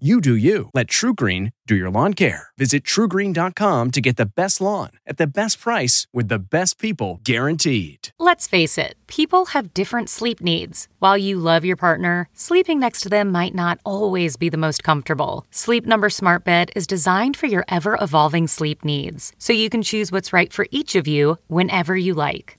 You do you. Let TruGreen do your lawn care. Visit trugreen.com to get the best lawn at the best price with the best people guaranteed. Let's face it, people have different sleep needs. While you love your partner, sleeping next to them might not always be the most comfortable. Sleep Number Smart Bed is designed for your ever evolving sleep needs, so you can choose what's right for each of you whenever you like.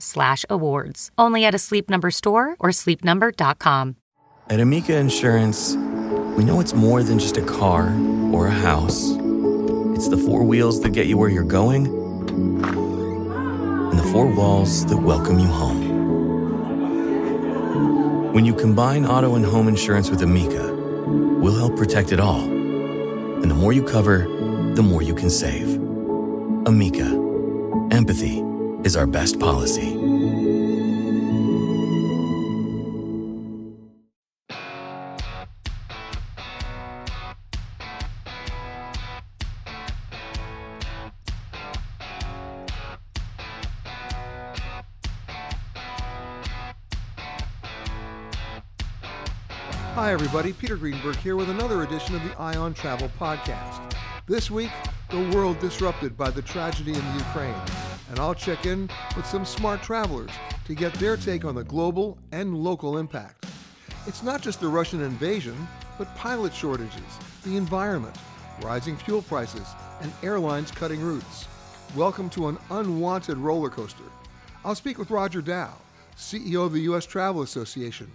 slash awards. Only at a Sleep Number store or sleepnumber.com. At Amica Insurance, we know it's more than just a car or a house. It's the four wheels that get you where you're going and the four walls that welcome you home. When you combine auto and home insurance with Amica, we'll help protect it all. And the more you cover, the more you can save. Amica, empathy is our best policy. Hi, everybody. Peter Greenberg here with another edition of the Eye on Travel Podcast. This week, the world disrupted by the tragedy in the Ukraine. And I'll check in with some smart travelers to get their take on the global and local impact. It's not just the Russian invasion, but pilot shortages, the environment, rising fuel prices, and airlines cutting routes. Welcome to an unwanted roller coaster. I'll speak with Roger Dow, CEO of the U.S. Travel Association.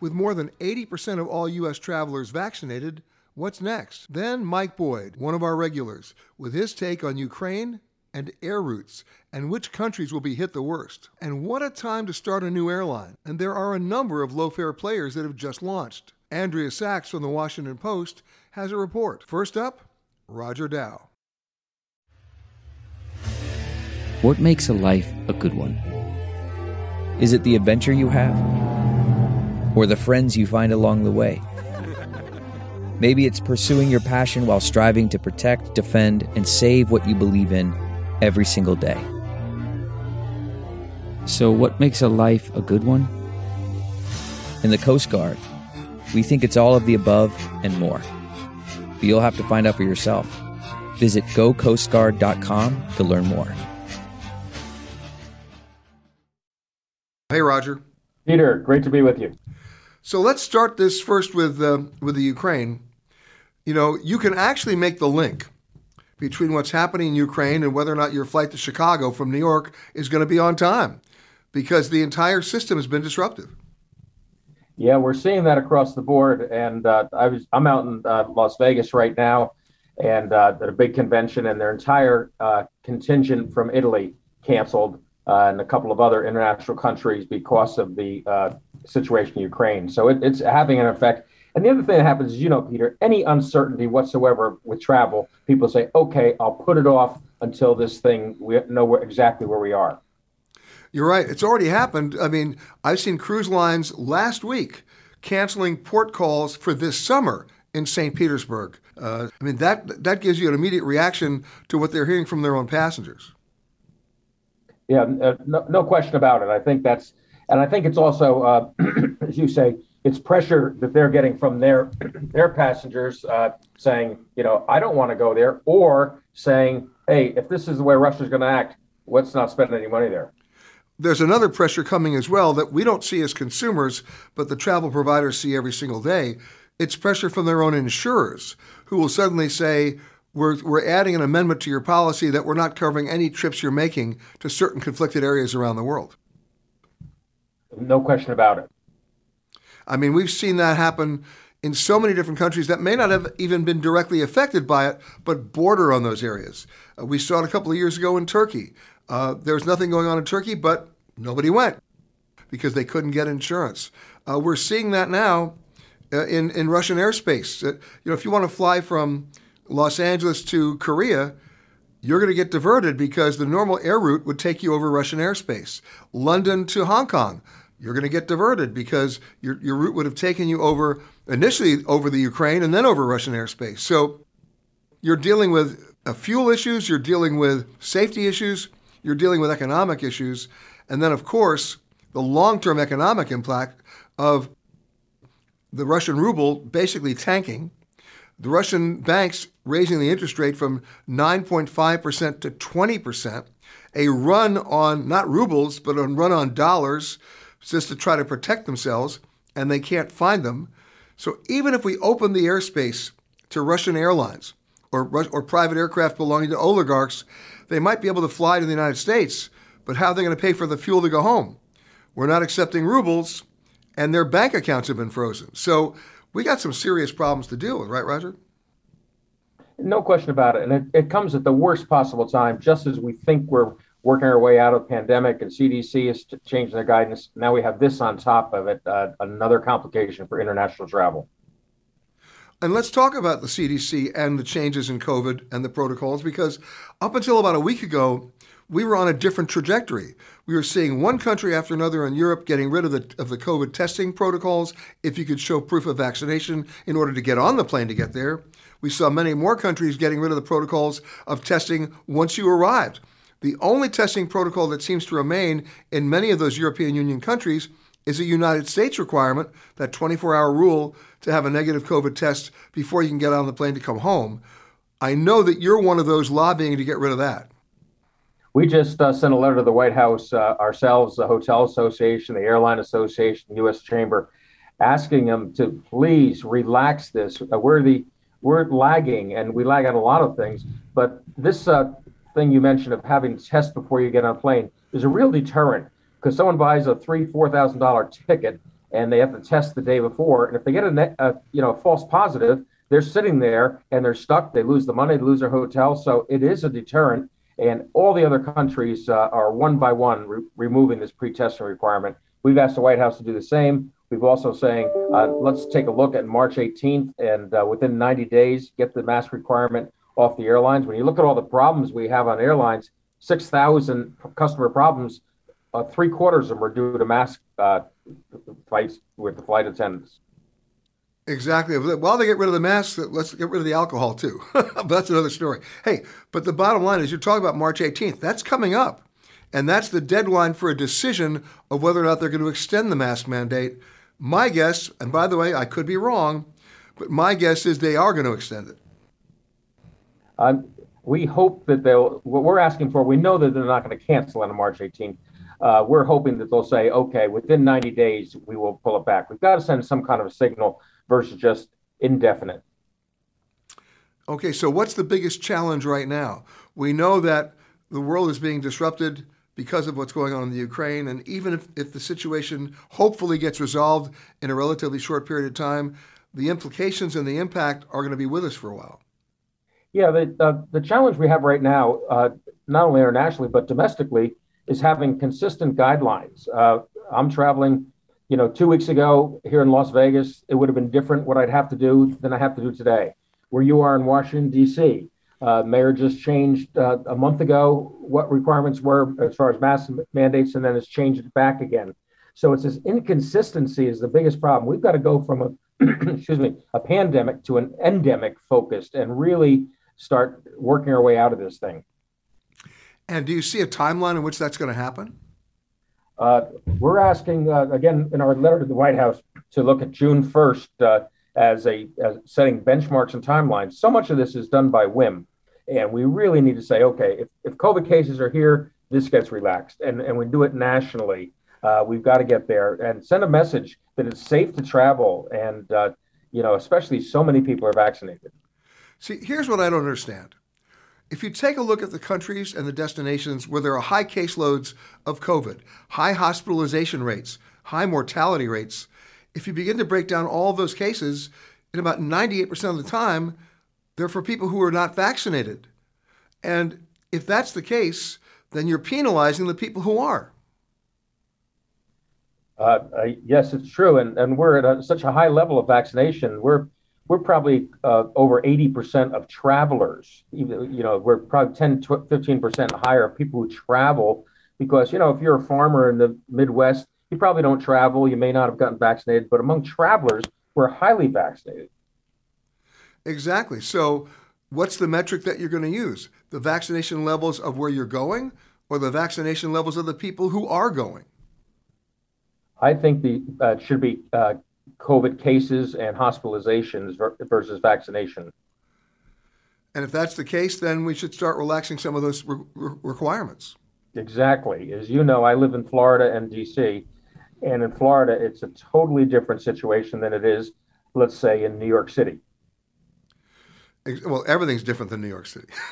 With more than 80% of all U.S. travelers vaccinated, what's next? Then Mike Boyd, one of our regulars, with his take on Ukraine and air routes and which countries will be hit the worst. And what a time to start a new airline. And there are a number of low fare players that have just launched. Andrea Sachs from the Washington Post has a report. First up, Roger Dow. What makes a life a good one? Is it the adventure you have? Or the friends you find along the way? Maybe it's pursuing your passion while striving to protect, defend, and save what you believe in every single day. So, what makes a life a good one? In the Coast Guard, we think it's all of the above and more. But you'll have to find out for yourself. Visit gocoastguard.com to learn more. Hey, Roger. Peter, great to be with you. So let's start this first with uh, with the Ukraine. You know, you can actually make the link between what's happening in Ukraine and whether or not your flight to Chicago from New York is going to be on time, because the entire system has been disruptive. Yeah, we're seeing that across the board, and uh, I was I'm out in uh, Las Vegas right now, and uh, at a big convention, and their entire uh, contingent from Italy canceled, uh, and a couple of other international countries because of the uh, situation in Ukraine. So it, it's having an effect. And the other thing that happens is, you know, Peter, any uncertainty whatsoever with travel, people say, okay, I'll put it off until this thing, we know where, exactly where we are. You're right. It's already happened. I mean, I've seen cruise lines last week canceling port calls for this summer in St. Petersburg. Uh, I mean, that that gives you an immediate reaction to what they're hearing from their own passengers. Yeah, uh, no, no, question about it. I think that's, and I think it's also, uh, as you say, it's pressure that they're getting from their their passengers uh, saying, you know, I don't want to go there, or saying, hey, if this is the way Russia's going to act, let's not spend any money there. There's another pressure coming as well that we don't see as consumers, but the travel providers see every single day. It's pressure from their own insurers who will suddenly say, we're, we're adding an amendment to your policy that we're not covering any trips you're making to certain conflicted areas around the world. No question about it. I mean, we've seen that happen in so many different countries that may not have even been directly affected by it, but border on those areas. Uh, we saw it a couple of years ago in Turkey. Uh, there was nothing going on in Turkey, but nobody went because they couldn't get insurance. Uh, we're seeing that now uh, in in Russian airspace. Uh, you know, if you want to fly from Los Angeles to Korea, you're going to get diverted because the normal air route would take you over Russian airspace. London to Hong Kong, you're going to get diverted because your, your route would have taken you over initially over the Ukraine and then over Russian airspace. So you're dealing with uh, fuel issues, you're dealing with safety issues, you're dealing with economic issues, and then, of course, the long term economic impact of the Russian ruble basically tanking, the Russian banks raising the interest rate from 9.5% to 20%, a run on not rubles, but a run on dollars just to try to protect themselves, and they can't find them. So even if we open the airspace to Russian airlines or, or private aircraft belonging to oligarchs, they might be able to fly to the United States, but how are they going to pay for the fuel to go home? We're not accepting rubles, and their bank accounts have been frozen. So we got some serious problems to deal with, right, Roger? No question about it. And it, it comes at the worst possible time, just as we think we're working our way out of the pandemic and CDC is changing their guidance. Now we have this on top of it, uh, another complication for international travel. And let's talk about the CDC and the changes in COVID and the protocols because up until about a week ago, we were on a different trajectory. We were seeing one country after another in Europe getting rid of the of the COVID testing protocols if you could show proof of vaccination in order to get on the plane to get there. We saw many more countries getting rid of the protocols of testing once you arrived. The only testing protocol that seems to remain in many of those European Union countries is a United States requirement, that 24 hour rule to have a negative COVID test before you can get on the plane to come home. I know that you're one of those lobbying to get rid of that. We just uh, sent a letter to the White House uh, ourselves, the Hotel Association, the Airline Association, the U.S. Chamber, asking them to please relax this. Uh, we're the we're lagging, and we lag on a lot of things. But this uh, thing you mentioned of having to test before you get on a plane is a real deterrent because someone buys a three four thousand dollar ticket and they have to test the day before, and if they get a, a you know false positive, they're sitting there and they're stuck. They lose the money, they lose their hotel. So it is a deterrent. And all the other countries uh, are one by one re- removing this pre-testing requirement. We've asked the White House to do the same. We've also saying uh, let's take a look at March 18th and uh, within 90 days get the mask requirement off the airlines. When you look at all the problems we have on airlines, 6,000 customer problems, uh, three quarters of them are due to mask uh, fights with the flight attendants. Exactly. While they get rid of the masks, let's get rid of the alcohol too. that's another story. Hey, but the bottom line is you're talking about March 18th. That's coming up. And that's the deadline for a decision of whether or not they're going to extend the mask mandate. My guess, and by the way, I could be wrong, but my guess is they are going to extend it. Um, we hope that they'll, what we're asking for, we know that they're not going to cancel on March 18th. Uh, we're hoping that they'll say, okay, within 90 days, we will pull it back. We've got to send some kind of a signal versus just indefinite. Okay, so what's the biggest challenge right now? We know that the world is being disrupted because of what's going on in the Ukraine, and even if, if the situation hopefully gets resolved in a relatively short period of time, the implications and the impact are going to be with us for a while. Yeah, the, uh, the challenge we have right now, uh, not only internationally, but domestically, is having consistent guidelines. Uh, I'm traveling, you know, two weeks ago here in Las Vegas. It would have been different what I'd have to do than I have to do today. Where you are in Washington, D.C., uh, mayor just changed uh, a month ago what requirements were as far as mask mandates, and then has changed it back again. So it's this inconsistency is the biggest problem. We've got to go from a excuse me a pandemic to an endemic focused and really start working our way out of this thing. And do you see a timeline in which that's going to happen? Uh, we're asking uh, again in our letter to the White House to look at June 1st uh, as a as setting benchmarks and timelines. So much of this is done by whim, and we really need to say, okay, if, if COVID cases are here, this gets relaxed, and and we do it nationally. Uh, we've got to get there and send a message that it's safe to travel, and uh, you know, especially so many people are vaccinated. See, here's what I don't understand. If you take a look at the countries and the destinations where there are high caseloads of COVID, high hospitalization rates, high mortality rates, if you begin to break down all those cases, in about 98% of the time, they're for people who are not vaccinated. And if that's the case, then you're penalizing the people who are. Uh, uh, yes, it's true, and and we're at a, such a high level of vaccination. We're we're probably uh, over 80% of travelers. You know, we're probably 10, 15% higher of people who travel because, you know, if you're a farmer in the Midwest, you probably don't travel. You may not have gotten vaccinated, but among travelers, we're highly vaccinated. Exactly. So, what's the metric that you're going to use? The vaccination levels of where you're going or the vaccination levels of the people who are going? I think the uh, should be uh, COVID cases and hospitalizations versus vaccination. And if that's the case, then we should start relaxing some of those re- requirements. Exactly. As you know, I live in Florida and DC, and in Florida, it's a totally different situation than it is, let's say, in New York City. Well, everything's different than New York City.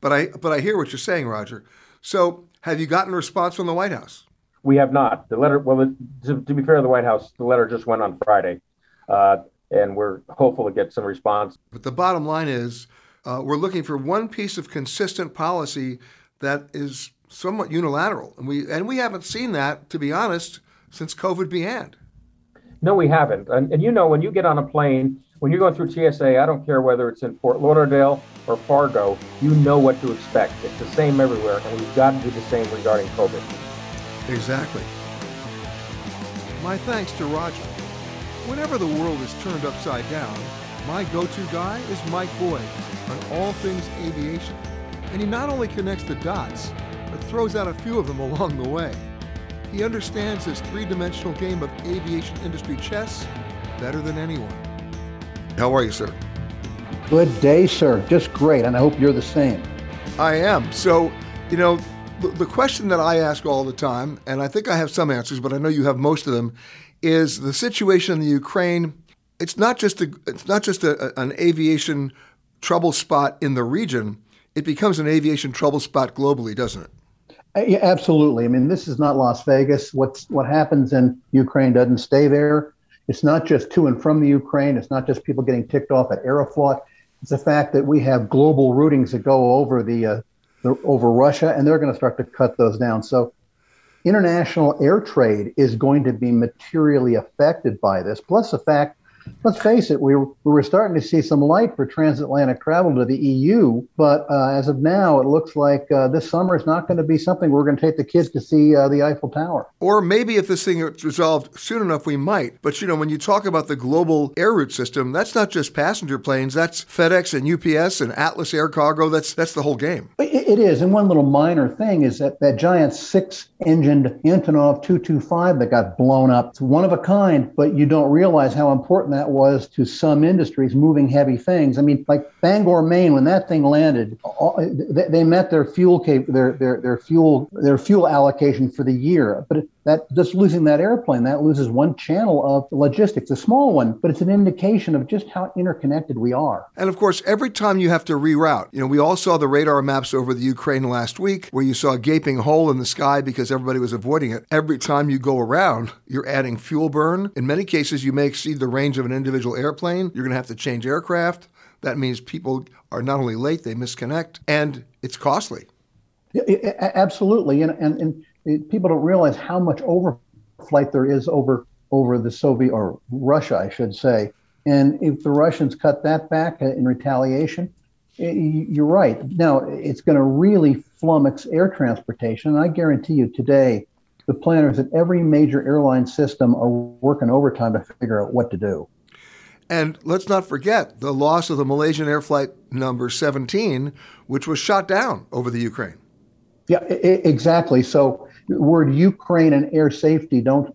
but I but I hear what you're saying, Roger. So, have you gotten a response from the White House? We have not. The letter, well, to, to be fair to the White House, the letter just went on Friday, uh, and we're hopeful to get some response. But the bottom line is, uh, we're looking for one piece of consistent policy that is somewhat unilateral, and we and we haven't seen that, to be honest, since COVID began. No, we haven't. And, and you know, when you get on a plane, when you're going through TSA, I don't care whether it's in Fort Lauderdale or Fargo, you know what to expect. It's the same everywhere, and we've got to do the same regarding COVID. Exactly. My thanks to Roger. Whenever the world is turned upside down, my go-to guy is Mike Boyd on all things aviation. And he not only connects the dots, but throws out a few of them along the way. He understands this three-dimensional game of aviation industry chess better than anyone. How are you, sir? Good day, sir. Just great, and I hope you're the same. I am. So, you know, the question that I ask all the time, and I think I have some answers, but I know you have most of them, is the situation in the Ukraine. It's not just a, it's not just a, an aviation trouble spot in the region. It becomes an aviation trouble spot globally, doesn't it? Uh, yeah, absolutely. I mean, this is not Las Vegas. What's what happens in Ukraine doesn't stay there. It's not just to and from the Ukraine. It's not just people getting ticked off at Aeroflot. It's the fact that we have global routings that go over the uh, over Russia, and they're going to start to cut those down. So, international air trade is going to be materially affected by this. Plus, the fact let's face it, we were, we were starting to see some light for transatlantic travel to the EU, but uh, as of now, it looks like uh, this summer is not going to be something we're going to take the kids to see uh, the Eiffel Tower. Or maybe if this thing is resolved soon enough, we might. But you know, when you talk about the global air route system, that's not just passenger planes. That's FedEx and UPS and Atlas Air Cargo. That's that's the whole game. it, it is. And one little minor thing is that that giant six-engined Antonov 225 that got blown up. It's one of a kind, but you don't realize how important that was to some industries moving heavy things. I mean, like Bangor, Maine, when that thing landed, they met their fuel cap- their, their their fuel their fuel allocation for the year. But that just losing that airplane, that loses one channel of logistics, a small one, but it's an indication of just how interconnected we are. And of course, every time you have to reroute, you know, we all saw the radar maps over the Ukraine last week where you saw a gaping hole in the sky because everybody was avoiding it. Every time you go around, you're adding fuel burn. In many cases, you may exceed the range of an individual airplane. You're going to have to change aircraft. That means people are not only late, they misconnect, and it's costly. Absolutely. And, and, and people don't realize how much overflight there is over over the Soviet or Russia, I should say. And if the Russians cut that back uh, in retaliation, you're right. Now it's going to really flummox air transportation. And I guarantee you today, the planners at every major airline system are working overtime to figure out what to do. And let's not forget the loss of the Malaysian Air Flight number 17, which was shot down over the Ukraine. Yeah, I- exactly. So the word Ukraine and air safety don't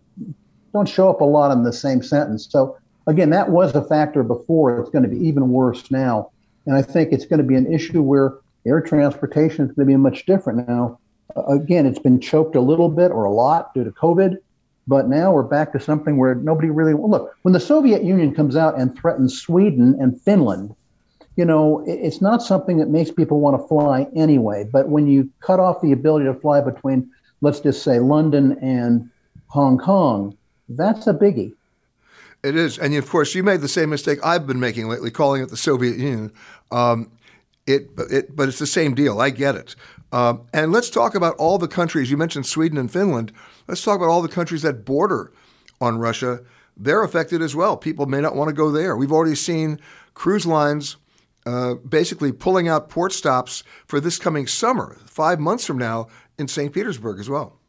don't show up a lot in the same sentence. So again, that was a factor before. It's going to be even worse now. And I think it's going to be an issue where air transportation is going to be much different now. Again, it's been choked a little bit or a lot due to COVID, but now we're back to something where nobody really well, look. When the Soviet Union comes out and threatens Sweden and Finland, you know, it's not something that makes people want to fly anyway. But when you cut off the ability to fly between, let's just say, London and Hong Kong, that's a biggie. It is, and of course, you made the same mistake I've been making lately, calling it the Soviet Union. Um, it, it, but it's the same deal. I get it. Um, and let's talk about all the countries you mentioned, Sweden and Finland. Let's talk about all the countries that border on Russia. They're affected as well. People may not want to go there. We've already seen cruise lines uh, basically pulling out port stops for this coming summer, five months from now, in St. Petersburg as well.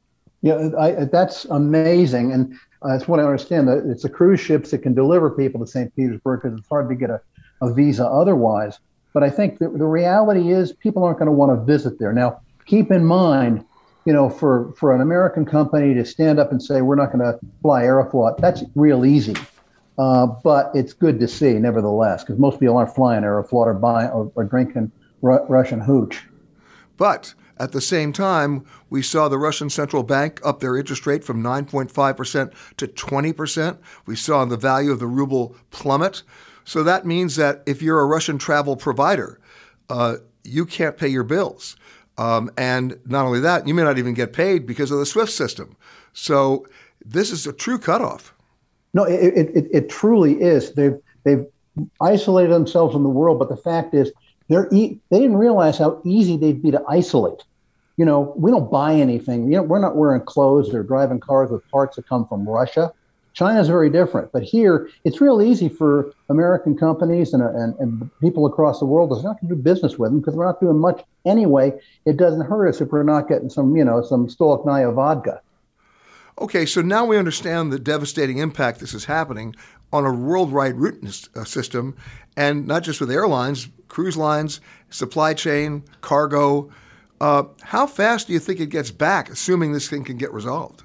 Yeah, I, that's amazing. And uh, that's what I understand. That it's the cruise ships that can deliver people to St. Petersburg because it's hard to get a, a visa otherwise. But I think the, the reality is people aren't going to want to visit there. Now, keep in mind, you know, for, for an American company to stand up and say, we're not going to fly Aeroflot, that's real easy. Uh, but it's good to see, nevertheless, because most people aren't flying Aeroflot or buying or, or drinking Ru- Russian hooch. But at the same time, we saw the Russian central bank up their interest rate from 9.5% to 20%. We saw the value of the ruble plummet. So that means that if you're a Russian travel provider, uh, you can't pay your bills. Um, and not only that, you may not even get paid because of the SWIFT system. So this is a true cutoff. No, it, it, it truly is. They've, they've isolated themselves in the world, but the fact is, they're e- they didn't realize how easy they'd be to isolate. You know, we don't buy anything. You know, we're not wearing clothes or driving cars with parts that come from Russia. China's very different, but here it's real easy for American companies and, and, and people across the world to not do business with them because we're not doing much anyway. It doesn't hurt us if we're not getting some, you know, some Stolichnaya vodka. Okay, so now we understand the devastating impact this is happening on a worldwide route uh, system, and not just with airlines, cruise lines, supply chain, cargo. Uh, how fast do you think it gets back, assuming this thing can get resolved?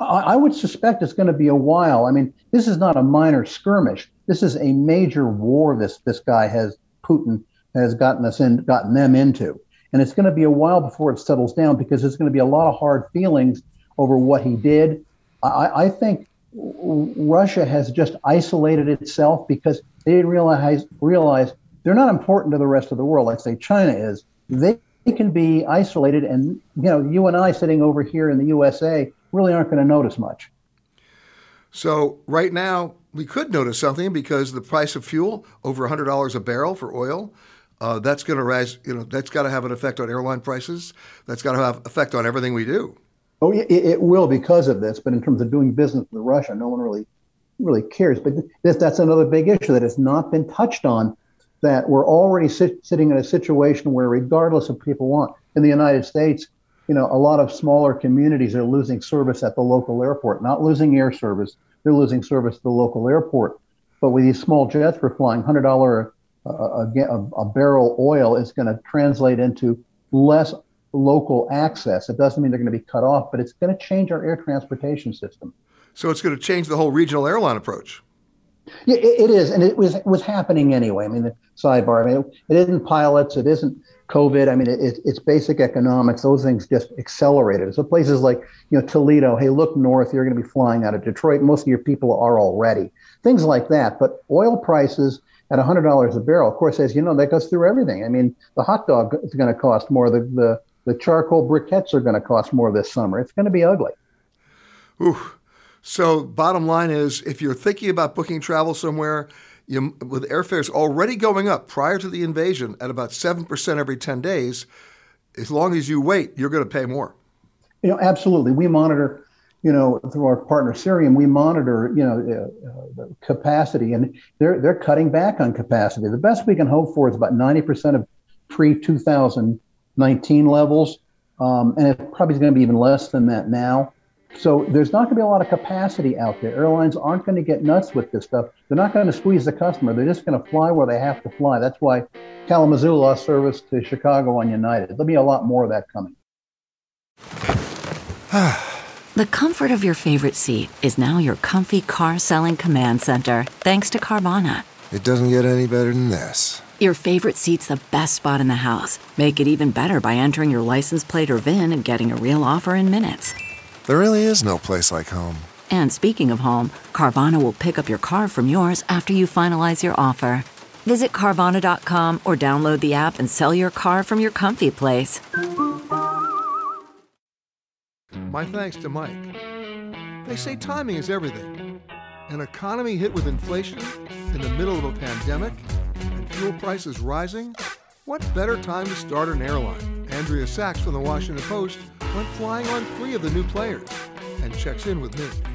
I, would suspect it's going to be a while. I mean, this is not a minor skirmish. This is a major war. This this guy has Putin has gotten us in, gotten them into, and it's going to be a while before it settles down because there's going to be a lot of hard feelings over what he did. I, I think Russia has just isolated itself because they didn't realize realize they're not important to the rest of the world. Like say China is. They, can be isolated, and you know, you and I sitting over here in the USA really aren't going to notice much. So right now we could notice something because the price of fuel over $100 a barrel for oil. Uh, that's going to rise. You know, that's got to have an effect on airline prices. That's got to have effect on everything we do. Oh, it, it will because of this. But in terms of doing business with Russia, no one really really cares. But this, that's another big issue that has not been touched on. That we're already sit, sitting in a situation where, regardless of people want in the United States, you know, a lot of smaller communities are losing service at the local airport, not losing air service. They're losing service at the local airport. But with these small jets we're flying, hundred dollar uh, a, a, a barrel oil is going to translate into less local access. It doesn't mean they're going to be cut off, but it's going to change our air transportation system. So it's going to change the whole regional airline approach. Yeah, it, it is, and it was was happening anyway. I mean, the sidebar. I mean, it, it isn't pilots. It isn't COVID. I mean, it, it's basic economics. Those things just accelerated. So places like you know Toledo. Hey, look north. You're going to be flying out of Detroit. Most of your people are already. Things like that. But oil prices at $100 a barrel, of course, as you know, that goes through everything. I mean, the hot dog is going to cost more. The the the charcoal briquettes are going to cost more this summer. It's going to be ugly. Ooh. So, bottom line is if you're thinking about booking travel somewhere, you, with airfares already going up prior to the invasion at about 7% every 10 days, as long as you wait, you're going to pay more. You know, absolutely. We monitor, you know, through our partner Cirium, we monitor, you know, uh, capacity, and they're they're cutting back on capacity. The best we can hope for is about 90% of pre 2019 levels, um, and it probably is going to be even less than that now. So there's not going to be a lot of capacity out there. Airlines aren't going to get nuts with this stuff. They're not going to squeeze the customer. They're just going to fly where they have to fly. That's why Kalamazoo lost service to Chicago on United. There'll be a lot more of that coming. the comfort of your favorite seat is now your comfy car selling command center, thanks to Carvana. It doesn't get any better than this. Your favorite seat's the best spot in the house. Make it even better by entering your license plate or VIN and getting a real offer in minutes. There really is no place like home. And speaking of home, Carvana will pick up your car from yours after you finalize your offer. Visit Carvana.com or download the app and sell your car from your comfy place. My thanks to Mike. They say timing is everything. An economy hit with inflation in the middle of a pandemic and fuel prices rising? What better time to start an airline? Andrea Sachs from the Washington Post went flying on three of the new players and checks in with me.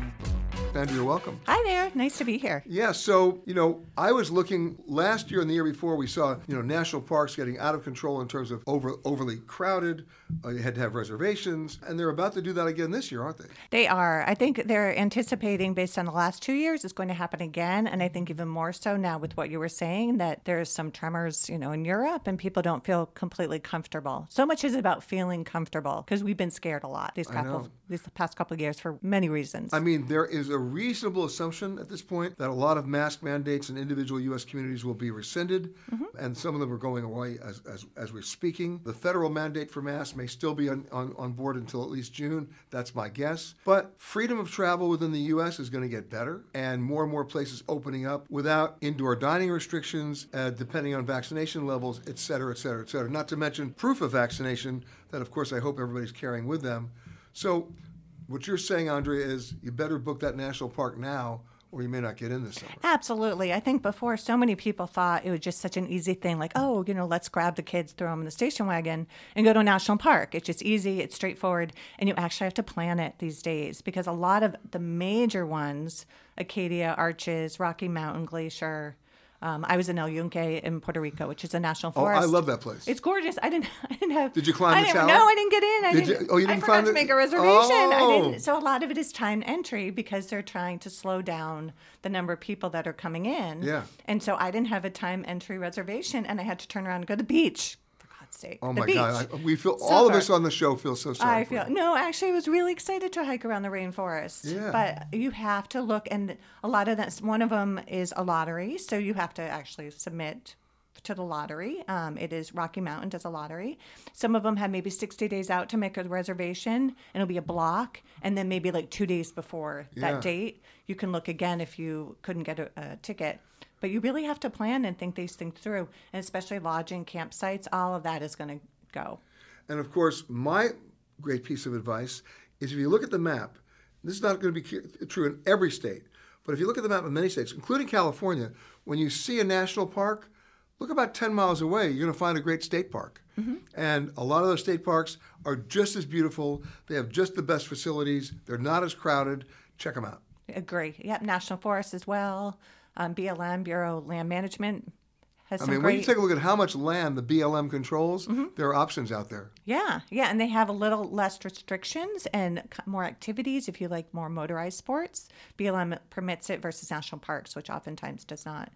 Andrea, welcome. Hi there. Nice to be here. Yeah, so, you know, I was looking last year and the year before, we saw, you know, national parks getting out of control in terms of over overly crowded. Uh, you had to have reservations, and they're about to do that again this year, aren't they? They are. I think they're anticipating, based on the last two years, it's going to happen again. And I think even more so now with what you were saying, that there's some tremors, you know, in Europe and people don't feel completely comfortable. So much is about feeling comfortable because we've been scared a lot these couple these past couple of years for many reasons. I mean, there is a reasonable assumption at this point that a lot of mask mandates in individual U.S. communities will be rescinded, mm-hmm. and some of them are going away as, as, as we're speaking. The federal mandate for masks may still be on, on, on board until at least June. That's my guess. But freedom of travel within the U.S. is going to get better, and more and more places opening up without indoor dining restrictions, uh, depending on vaccination levels, et cetera, et cetera, et cetera. Not to mention proof of vaccination that, of course, I hope everybody's carrying with them. So, what you're saying, Andrea, is you better book that national park now or you may not get in this summer. Absolutely. I think before so many people thought it was just such an easy thing, like, oh, you know, let's grab the kids, throw them in the station wagon, and go to a national park. It's just easy, it's straightforward, and you actually have to plan it these days because a lot of the major ones, Acadia, Arches, Rocky Mountain Glacier, um, I was in El Yunque in Puerto Rico, which is a national forest. Oh, I love that place. It's gorgeous. I didn't. I didn't have. Did you climb the tower? No, I didn't get in. I did didn't. You, oh, you didn't I forgot to make a reservation. Oh. I didn't. So a lot of it is time entry because they're trying to slow down the number of people that are coming in. Yeah. And so I didn't have a time entry reservation, and I had to turn around and go to the beach state. Oh the my beach. God! I, we feel all of us on the show feel so sorry. I feel no. Actually, I was really excited to hike around the rainforest. Yeah. But you have to look, and a lot of that. One of them is a lottery, so you have to actually submit to the lottery. Um, it is Rocky Mountain does a lottery. Some of them have maybe 60 days out to make a reservation, and it'll be a block. And then maybe like two days before Yeah. that date, you can look again if you couldn't get a, a ticket. But you really have to plan and think these things through, and especially lodging, campsites, all of that is going to go. And of course, my great piece of advice is if you look at the map, this is not going to be true in every state, but if you look at the map in many states, including California, when you see a national park, look about 10 miles away, you're going to find a great state park. Mm-hmm. And a lot of those state parks are just as beautiful. They have just the best facilities. They're not as crowded. Check them out. Agree. Yep, National Forest as well. Um, BLM, Bureau of Land Management, has I some mean, when you take a look at how much land the BLM controls, there are options out there. yeah, yeah, and they have a little less restrictions and more activities if you like more motorized sports. BLM permits it versus national parks, which oftentimes does not.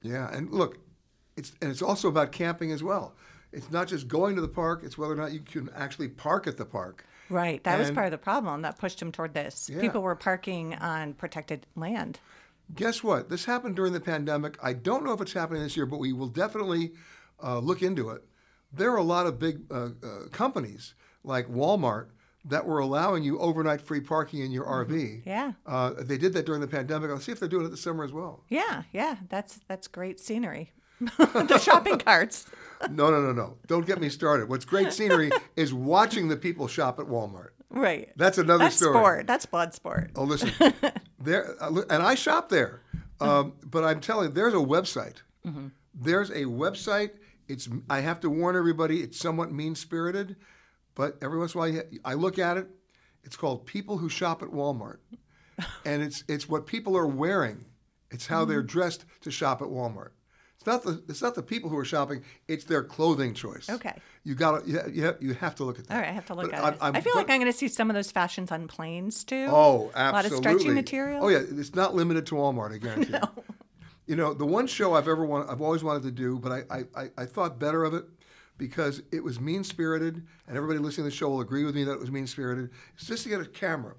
Yeah, and look, it's and it's also about camping as well. It's not just going to the park; it's whether or not you can actually park at the park. Right, that was part of the problem that pushed them toward this. Yeah. People were parking on protected land. Guess what? This happened during the pandemic. I don't know if it's happening this year, but we will definitely uh, look into it. There are a lot of big uh, uh, companies like Walmart that were allowing you overnight free parking in your RV. Yeah. Uh, they did that during the pandemic. I'll see if they're doing it this summer as well. Yeah, yeah, that's that's great scenery. the shopping carts. No, no, no, no. Don't get me started. What's great scenery is watching the people shop at Walmart. Right. That's another That's story. sport. That's blood sport. Oh, listen, there, uh, and I shop there. Um, but I'm telling you, there's a website. There's a website. It's I have to warn everybody. It's somewhat mean spirited, but every once in a while I look at it. It's called People Who Shop at Walmart, and it's it's what people are wearing. It's how they're dressed to shop at Walmart. It's not the it's not the people who are shopping; it's their clothing choice. Okay. You got to you, ha- you, have, you have to look at that. All right, I have to look But at I'm- it. I'm- I feel like I'm going to see some of those fashions on planes too. Oh, absolutely. A lot of stretchy material. Oh yeah, it's not limited to Walmart. I guarantee. No. You. you know, the one show I've ever wanted, I've always wanted to do, but I, I, I, I thought better of it because it was mean spirited, and everybody listening to the show will agree with me that it was mean spirited. It's just to get a camera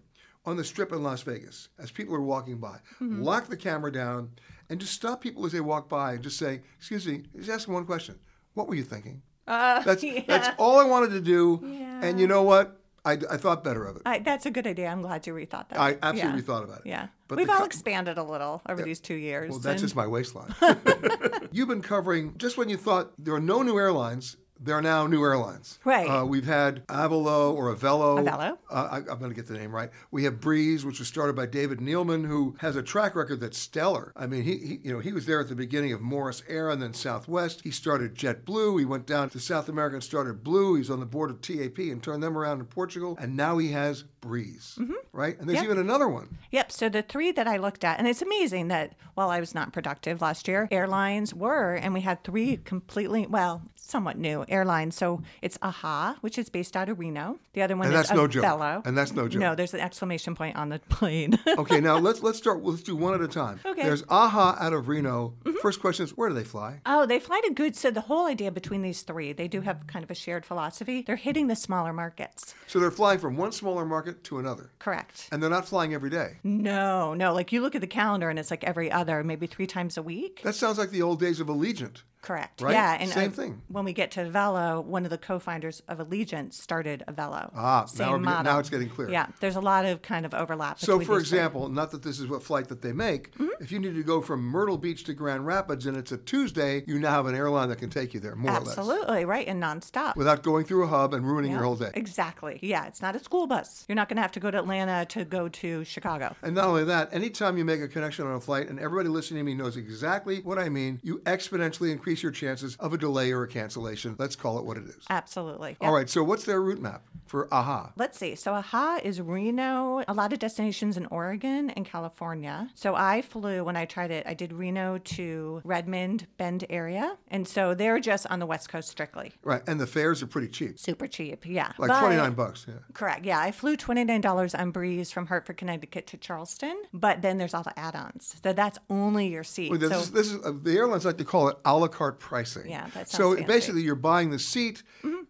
on the strip in Las Vegas as people are walking by, Mm-hmm. lock the camera down, and just stop people as they walk by and just say, "Excuse me," just ask them one question: "What were you thinking?" Uh, That's yeah. that's all I wanted to do, Yeah. and you know what? I, I thought better of it. I, that's a good idea. I'm glad you rethought that. I absolutely yeah. thought about it. Yeah. But We've all co- expanded a little over these two years. Well, that's and- just my waistline. You've been covering just when you thought there are no new airlines. There are now new airlines. Right. Uh, we've had Avelo or Avello. Avello. Uh, I, I'm going to get the name right. We have Breeze, which was started by David Neeleman, who has a track record that's stellar. I mean, he, he you know he was there at the beginning of Morris Air and then Southwest. He started JetBlue. He went down to South America and started Blue. He's on the board of TAP and turned them around in Portugal. And now he has Breeze. Right. And there's Yep. even another one. Yep. So the three that I looked at, and it's amazing that while I was not productive last year, airlines were, and we had three completely, well, somewhat new airline. So it's AHA, which is based out of Reno. The other one And is that's no joke. And that's no joke. No, there's an exclamation point on the plane. okay, now let's let's start. Let's do one at a time. Okay. There's AHA out of Reno. Mm-hmm. First question is, where do they fly? Oh, they fly to good. So the whole idea between these three, they do have kind of a shared philosophy. They're hitting the smaller markets. So they're flying from one smaller market to another, Correct. and they're not flying every day. No, no. Like you look at the calendar and it's like every other, maybe three times a week. That sounds like the old days of Allegiant. Correct. Right? Yeah. And Same uh, thing. When we get to Avelo, one of the co-founders of Allegiant started Avelo. Ah, now Same we're model. now it's getting clear. Yeah. There's a lot of kind of overlap. So, for example, not that this is what flight that they make, Mm-hmm. if you need to go from Myrtle Beach to Grand Rapids and it's a Tuesday, you now have an airline that can take you there, more or less, Absolutely right, and nonstop. without going through a hub and ruining your whole day. Exactly. Yeah, it's not a school bus. You're not going to have to go to Atlanta to go to Chicago. And not only that, anytime you make a connection on a flight, and everybody listening to me knows exactly what I mean, you exponentially increase your chances of a delay or a cancellation. Let's call it what it is. Absolutely. All right, so what's their route map for AHA? Let's see. So AHA is Reno, a lot of destinations in Oregon and California. So I flew when I tried it, I did Reno to Redmond, Bend area. And so they're just on the West Coast strictly. Right, and the fares are pretty cheap, Super cheap. Yeah. like But- 29 bucks. Yeah. Correct. Yeah. I flew $29 on Breeze from Hartford, Connecticut to Charleston, but then there's all the add ons. So that's only your seat. Well, this, so is, this is uh, the airlines like to call it a la carte pricing. Yeah, that So fancy. Mm-hmm. basically, you're buying the seat.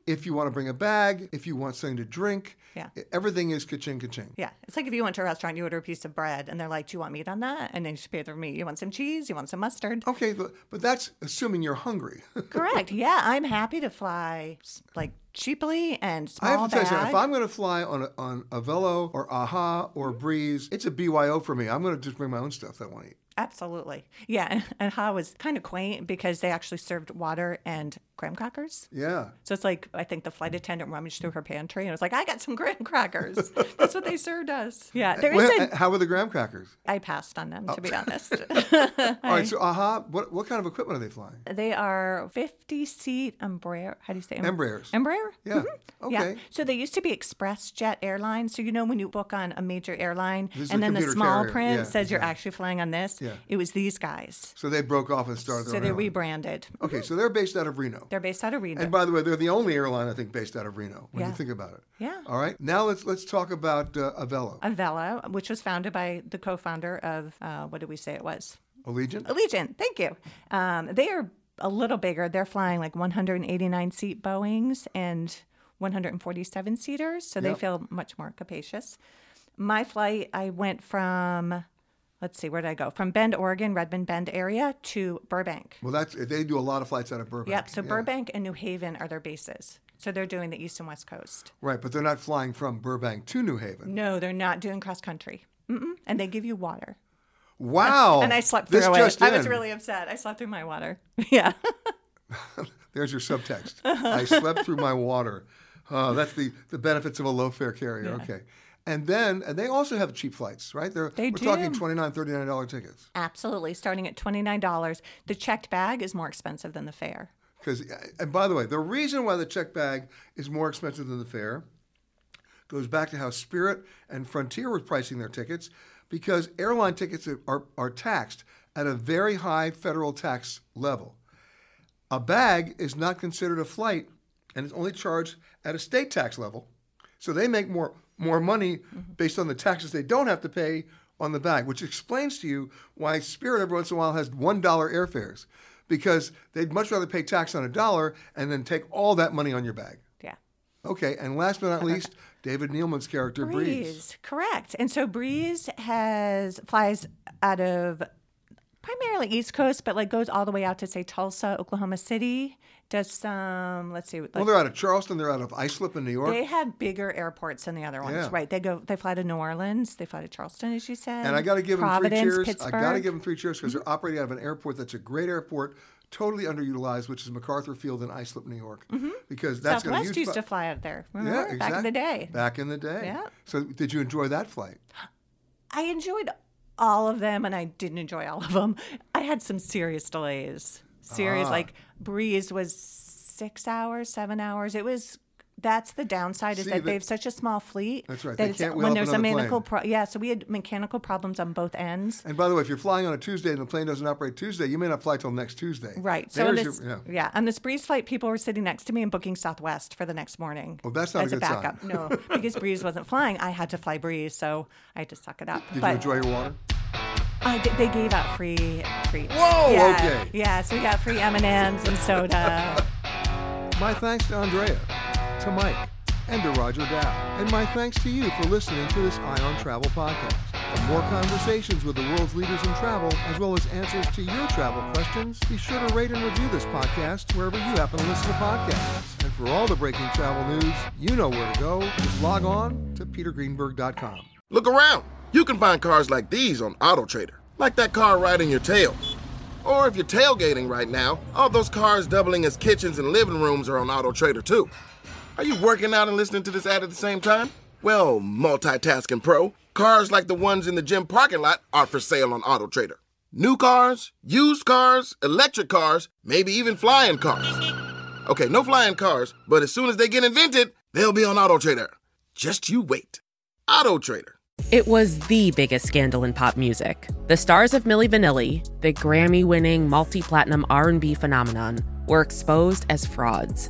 If you want to bring a bag, if you want something to drink, Yeah. everything is ka-ching, ka-ching. Yeah, it's like if you went to a restaurant, you order a piece of bread, and they're like, "Do you want meat on that?" And then you just pay the meat. You want some cheese? You want some mustard? Okay, but, but that's assuming you're hungry. Correct. Yeah, I'm happy to fly like cheaply and I have to tell you. If I'm going to fly on a, on Avelo or AHA or Mm-hmm. Breeze, it's a BYO for me. I'm going to just bring my own stuff that I want to eat. Absolutely. Yeah, and, how was kind of quaint because they actually served water and graham crackers. Yeah. So it's like I think the flight attendant rummaged through her pantry and was like, "I got some graham crackers." That's what they served us. Yeah, there is Well, a. how were the graham crackers? I passed on them to be oh. honest. All right, so AHA, what, what kind of equipment are they flying? They are 50 seat Embraer. How do you say em- Embraers. Embraer? Yeah. Mhm. Yeah. Okay. So they used to be ExpressJet Airlines. So you know when you book on a major airline This and then the small carrier. print Yeah, says you're actually flying on this. Yeah. It was these guys. So they broke off and started So own they airline. rebranded. Okay, mm-hmm. so they're based out of Reno. They're based out of Reno. And by the way, they're the only airline I think based out of Reno when Yeah. you think about it. Yeah. All right. Now let's let's talk about uh, Avelo. Avella, which was founded by the co-founder of uh, what did we say it was? Allegiant. Allegiant. Thank you. Um, they are a little bigger. They're flying like 189 seat Boeings and 147 seaters, so they feel much more capacious. My flight, I went from, let's see, where did I go? From Bend, Oregon, Redmond Bend area to Burbank. Well, that's they do a lot of flights out of Burbank. Yep. So yeah. Burbank and New Haven are their bases. So they're doing the east and west coast. Right, but they're not flying from Burbank to New Haven. No, they're not doing cross country. Mm-mm. And they give you water. Wow. and I slept This through it. just I was really upset. I slept through my water. yeah. There's your subtext. I slept through my water. Uh, that's the, the benefits of a low fare carrier. Okay. And then, and they also have cheap flights, right? They're, They we're talking do. $29, $39 tickets. Absolutely. Starting at $29. The checked bag is more expensive than the fare. Because, uh, and by the way, the reason why the checked bag is more expensive than the fare goes back to how Spirit and Frontier were pricing their tickets because airline tickets are, are, are taxed at a very high federal tax level. A bag is not considered a flight and it's only charged at a state tax level. So they make more more money mm-hmm. based on the taxes they don't have to pay on the bag, which explains to you why Spirit every once in a while has one dollar airfares, because they'd much rather pay tax on a dollar and then take all that money on your bag. Yeah. Okay, and last but not least, David Neeleman's character Breeze. Correct. And so Breeze has flies out of primarily East Coast, but like goes all the way out to say Tulsa, Oklahoma City. Does some let's see. Like, Well, they're out of Charleston. They're out of Islip in New York. they have bigger airports than the other ones, Yeah. right? They go. They fly to New Orleans. They fly to Charleston, as you said. And I got to give them three cheers. Pittsburgh. I got to give them three cheers because they're operating out of an airport that's a great airport, totally underutilized, which is MacArthur Field in Islip, New York. Because that's got a Mm-hmm. Southwest huge used to fly out there. Yeah, exactly. Back in the day. Back in the day. Yeah. So did you enjoy that flight? I enjoyed all of them, and I didn't enjoy all of them. I had some serious delays. Serious, Ah. like Breeze was six hours, seven hours. It was. That's the downside is See, that the- they have such a small fleet. That's right. That They it's- can't when there's a mechanical pro- yeah, so we had mechanical problems on both ends. And by the way, if you're flying on a Tuesday and the plane doesn't operate Tuesday, you may not fly till next Tuesday. Right. So this, your- yeah. yeah. on this Breeze flight, people were sitting next to me and booking Southwest for the next morning. Well, that's not a as good sign. backup. no, because Breeze wasn't flying. I had to fly Breeze, so I had to suck it up. Did but you enjoy your water? I did, they gave out free treats. Whoa, yeah, okay. Yeah, so we got free M and M's and soda. My thanks to Andrea, to Mike, and to Roger Dow. And my thanks to you for listening to this Eye on Travel podcast. For more conversations with the world's leaders in travel, as well as answers to your travel questions, be sure to rate and review this podcast wherever you happen to listen to podcasts. And for all the breaking travel news, you know where to go. Just log on to petergreenberg.com. Look around. You can find cars like these on AutoTrader, like that car riding your tail. Or if you're tailgating right now, all those cars doubling as kitchens and living rooms are on AutoTrader too. Are you working out and listening to this ad at the same time? Well, multitasking pro, cars like the ones in the gym parking lot are for sale on AutoTrader. New cars, used cars, electric cars, maybe even flying cars. Okay, no flying cars, but as soon as they get invented, they'll be on AutoTrader. Just you wait. AutoTrader. It was the biggest scandal in pop music. The stars of Milli Vanilli, the Grammy-winning multi-platinum R&B phenomenon, were exposed as frauds.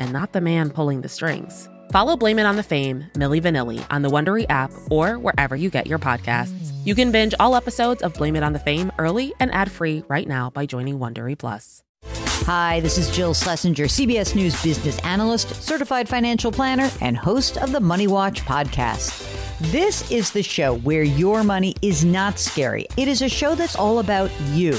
and not the man pulling the strings? Follow Blame It on the Fame, Milli Vanilli, on the Wondery app or wherever you get your podcasts. You can binge all episodes of Blame It on the Fame early and ad-free right now by joining Wondery Plus. Hi, this is Jill Schlesinger, CBS News business analyst, certified financial planner, and host of the Money Watch podcast. This is the show where your money is not scary. It is a show that's all about you.